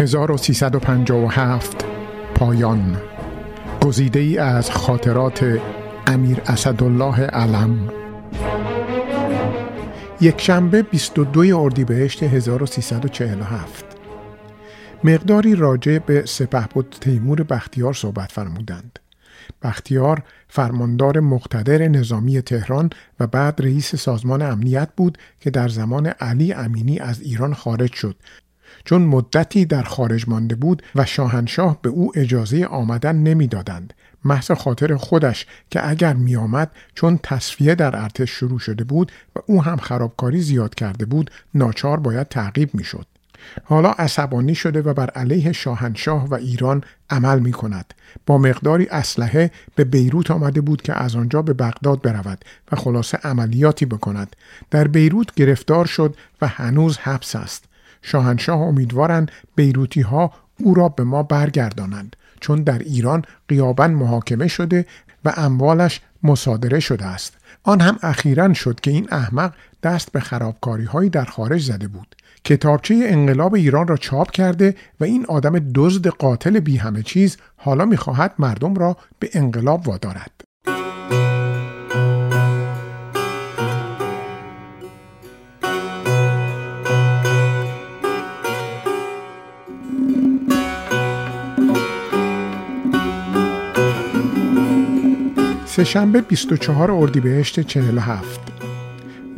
1357 پایان. گزیده ای از خاطرات امیر اسدالله علم. یک شنبه 22 اردیبهشت 1347 مقداری راجع به سپهبد تیمور بختیار صحبت فرمودند. بختیار فرماندار مقتدر نظامی تهران و بعد رئیس سازمان امنیت بود که در زمان علی امینی از ایران خارج شد. چون مدتی در خارج مانده بود و شاهنشاه به او اجازه آمدن نمی‌دادند محض خاطر خودش که اگر میآمد چون تصفیه در ارتش شروع شده بود و او هم خرابکاری زیاد کرده بود ناچار باید تعقیب می‌شد حالا عصبانی شده و بر علیه شاهنشاه و ایران عمل می کند. با مقداری اسلحه به بیروت آمده بود که از آنجا به بغداد برود و خلاصه عملیاتی بکند. در بیروت گرفتار شد و هنوز حبس است. شاهنشاه امیدوارند بیروتی ها او را به ما برگردانند چون در ایران قیابا محاکمه شده و اموالش مصادره شده است. آن هم اخیرا شد که این احمق دست به خرابکاری هایی در خارج زده بود. کتابچه انقلاب ایران را چاپ کرده و این آدم دزد قاتل بی همه چیز حالا می‌خواهد مردم را به انقلاب وادارد. سهشنبه 24 اردیبهشت 47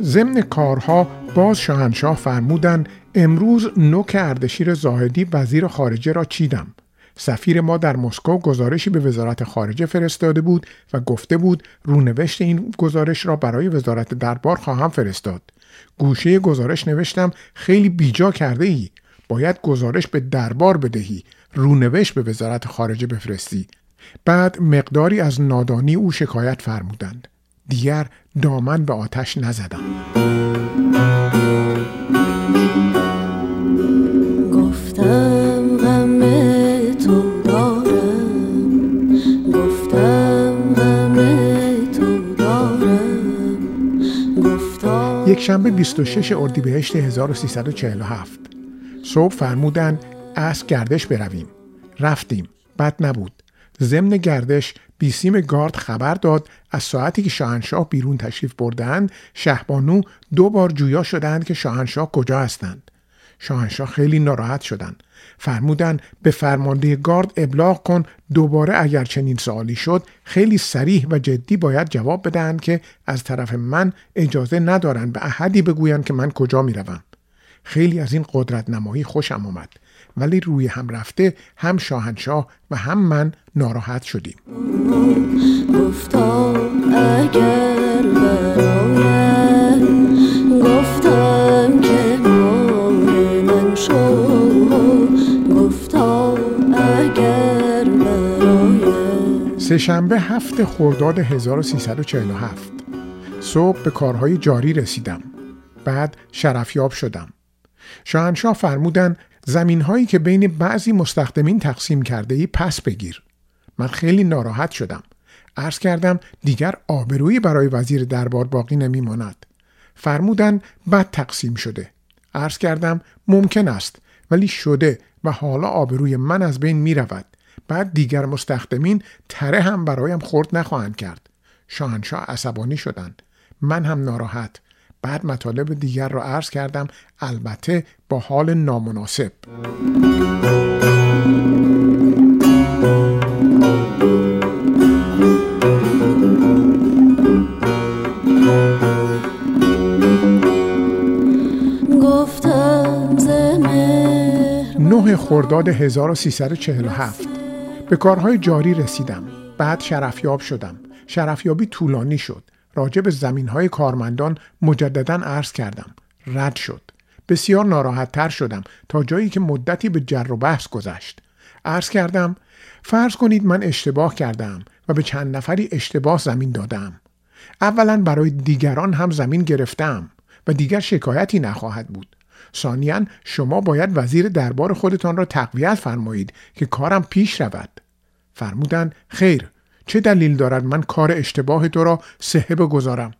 ضمن کارها باز شاهنشاه فرمودن امروز نوک اردشیر زاهدی وزیر خارجه را چیدم. سفیر ما در مسکو گزارشی به وزارت خارجه فرستاده بود و گفته بود رونوشت این گزارش را برای وزارت دربار خواهم فرستاد. گوشه گزارش نوشتم خیلی بیجا کرده ای باید گزارش به دربار بدهی. رونوشت به وزارت خارجه بفرستی. بعد مقداری از نادانی او شکایت فرمودند. دیگر دامن به آتش نزدم گفتم غم تو دارم. گفتم غم تو دارم. گفتم یک شنبه 26 اردیبهشت 1347 صبح فرمودن از گردش برویم. رفتیم. بد نبود. ضمن گردش بیسیم گارد خبر داد. از ساعتی که شاهنشاه بیرون تشریف بردند شهبانو دو بار جویا شدند که شاهنشاه کجا هستند. شاهنشاه خیلی ناراحت شدند. فرمودند به فرمانده گارد ابلاغ کن. دوباره اگر چنین سوالی شد خیلی سریح و جدی باید جواب بدهند که از طرف من اجازه ندارند به احدی بگویند که من کجا می‌روم. خیلی از این قدرت نمایی خوشم آمد ولی روی هم رفته هم شاهنشاه و هم من ناراحت شدیم. گفتا اگر گفتم که من شو گفتا اگر برایت سهشنبه هفت خرداد 1347 صبح به کارهای جاری رسیدم. بعد شرفیاب شدم. شاهنشاه فرمودن زمین هایی که بین بعضی مستخدمین تقسیم کرده ای پس بگیر. من خیلی ناراحت شدم. عرض کردم دیگر آبرویی برای وزیر دربار باقی نمیماند. فرمودن بد تقسیم شده. عرض کردم ممکن است ولی شده و حالا آبروی من از بین می رود. بعد دیگر مستخدمین تره هم برایم خورد نخواهند کرد. شاهنشاه عصبانی شدند. من هم ناراحت. بعد مطالب دیگر را عرض کردم. البته با حال نامناسب. نه خرداد 1347 به کارهای جاری رسیدم. بعد شرفیاب شدم. شرفیابی طولانی شد. راجع به زمین های کارمندان مجددا عرض کردم. رد شد. بسیار ناراحت تر شدم تا جایی که مدتی به جر و بحث گذشت. عرض کردم فرض کنید من اشتباه کردم و به چند نفری اشتباه زمین دادم. اولا برای دیگران هم زمین گرفتم و دیگر شکایتی نخواهد بود. ثانیا شما باید وزیر دربار خودتان را تقویت فرمایید که کارم پیش رود. فرمودند خیر. چه دلیل دارد من کار اشتباه تو را صحه بگذارم؟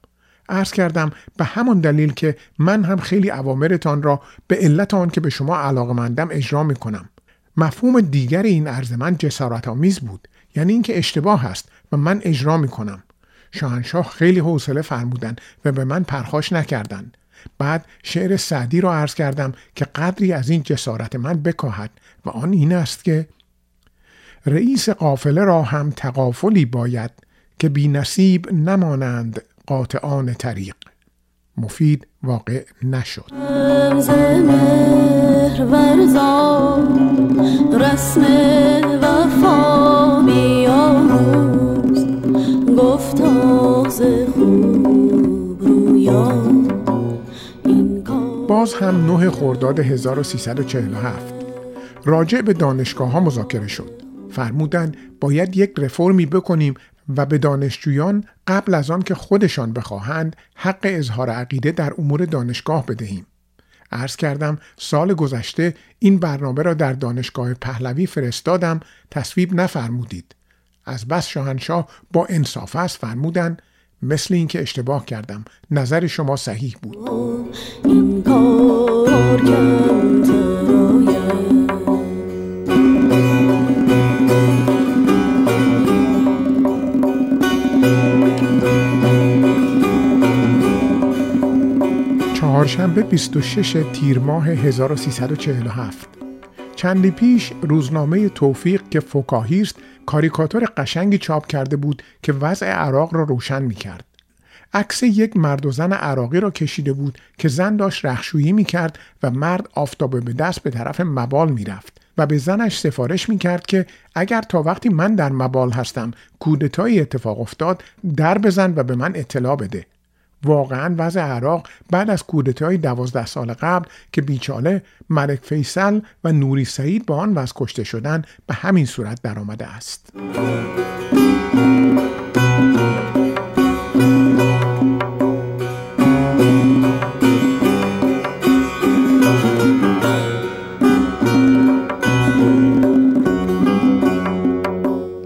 عرض کردم به همان دلیل که من هم خیلی اوامرتان را به علت آن که به شما علاقمندم اجرا می کنم. مفهوم دیگر این عرض من جسارت آمیز بود یعنی اینکه اشتباه است و من اجرا می کنم. شاهنشاه خیلی حوصله فرمودند و به من پرخاش نکردند. بعد شعر سعدی را عرض کردم که قدری از این جسارت من بکاهد و آن این است که رئیس قافله را هم تقافلی باید که بی نصیب نمانند قاطعان طریق. مفید واقع نشد. رسم وفا بیاموز خوب رویان. باز هم 9 خرداد 1347 راجع به دانشگاه ها مذاکره شد. فرمودند باید یک رفرمی بکنیم و به دانشجویان قبل از آن که خودشان بخواهند حق اظهار عقیده در امور دانشگاه بدهیم. عرض کردم سال گذشته این برنامه را در دانشگاه پهلوی فرستادم تصویب نفرمودید. از بس شاهنشاه با انصاف است فرمودند مثل اینکه اشتباه کردم نظر شما صحیح بود. چهارشنبه 26 تیر ماه 1347 چندی پیش روزنامه توفیق که فکاهی است کاریکاتور قشنگی چاپ کرده بود که وضع عراق را روشن می کرد. عکس یک مرد و زن عراقی را کشیده بود که زن داشت رخشویی می کرد و مرد آفتابه به دست به طرف مبال می رفت و به زنش سفارش می کرد که اگر تا وقتی من در مبال هستم کودتایی اتفاق افتاد در بزن و به من اطلاع بده واقعا وضع عراق بعد از کودتای دوازده سال قبل که بیچاله ملک فیصل و نوری سعید با آن وضع کشته شدن به همین صورت درآمده است.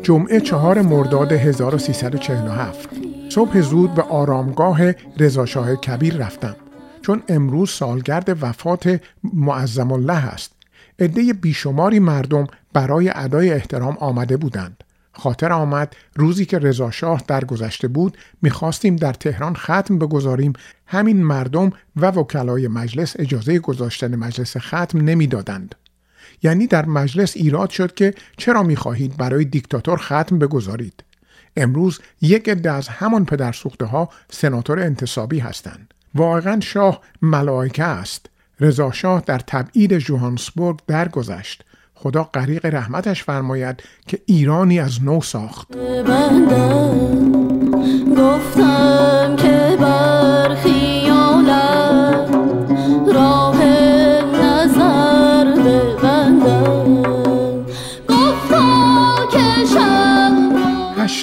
جمعه چهار مرداد 1347 صبح زود به آرامگاه رضاشاه کبیر رفتم چون امروز سالگرد وفات معظم الله است. عده بیشماری مردم برای ادای احترام آمده بودند. خاطر آمد روزی که رضاشاه درگذشته بود می‌خواستیم در تهران ختم بگذاریم. همین مردم و وکلای مجلس اجازه گذاشتن مجلس ختم نمی‌دادند. یعنی در مجلس ایراد شد که چرا می‌خواهید برای دیکتاتور ختم بگذارید؟ امروز یک عده از همان پدر سوخته ها سناتور انتصابی هستند. واقعا شاه ملائکه است. رضا شاه در تبعید جوهانسبورگ درگذشت. خدا غریق رحمتش فرماید که ایرانی از نو ساخت. گفتم که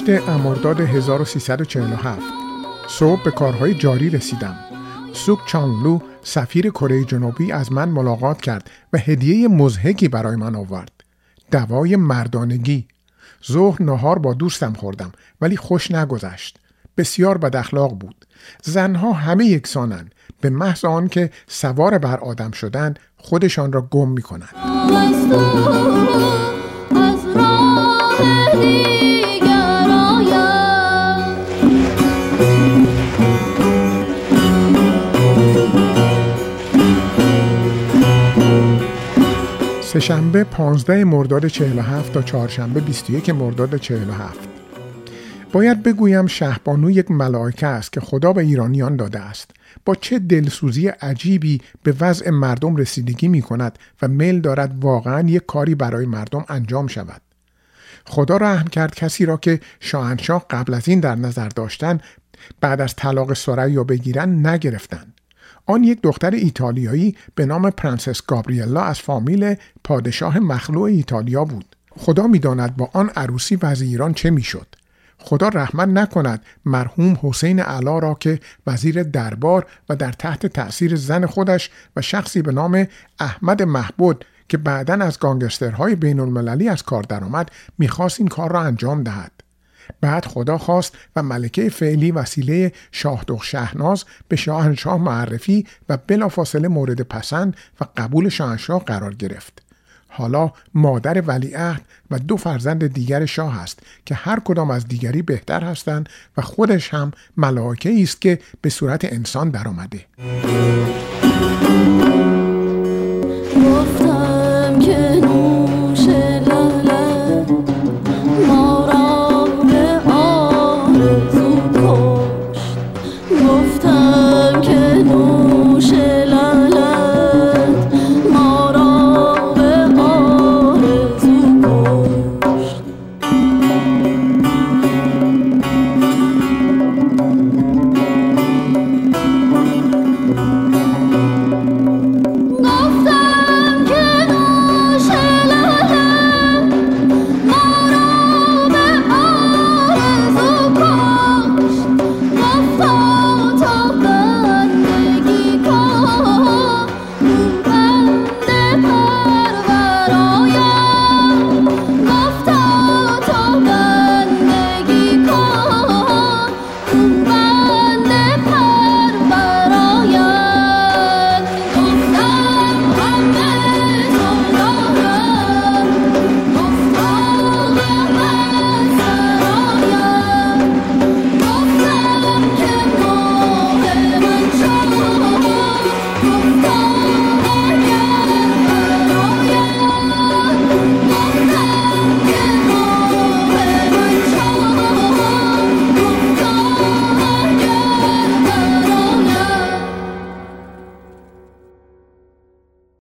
28 امرداد 1347 صبح به کارهای جاری رسیدم. سوک چانلو سفیر کره جنوبی از من ملاقات کرد و هدیه مزهکی برای من آورد. دوای مردانگی. ظهر نهار با دوستم خوردم ولی خوش نگذشت. بسیار بد اخلاق بود. زنها همه یکسانند. به محض آنکه سوار بر آدم شدند خودشان را گم می کنند سهشنبه 15 مرداد 47 تا چهارشنبه 21 مرداد 47 باید بگویم شهبانو یک ملائکه است که خدا به ایرانیان داده است. با چه دلسوزی عجیبی به وضع مردم رسیدگی می کند و میل دارد واقعا یک کاری برای مردم انجام شود. خدا رحم کرد کسی را که شاهنشاه قبل از این در نظر داشتن بعد از طلاق سریا بگیرن نگرفتند. آن یک دختر ایتالیایی به نام پرنسس گابریلا از فامیل پادشاه مخلوع ایتالیا بود. خدا می‌داند با آن عروسی وضع ایران چه می‌شد. خدا رحمت نکند مرحوم حسین علا را که وزیر دربار و در تحت تأثیر زن خودش و شخصی به نام احمد محبود که بعدا از گانگسترهای بین المللی از کار درآمد می‌خواست این کار را انجام دهد. بعد خدا خواست و ملکه فعلی وسیله شاهدخت شهناز به شاهنشاه معرفی و بلافاصله مورد پسند و قبول شاهنشاه قرار گرفت حالا مادر ولیعهد و دو فرزند دیگر شاه است که هر کدام از دیگری بهتر هستند و خودش هم ملائکه است که به صورت انسان درآمده.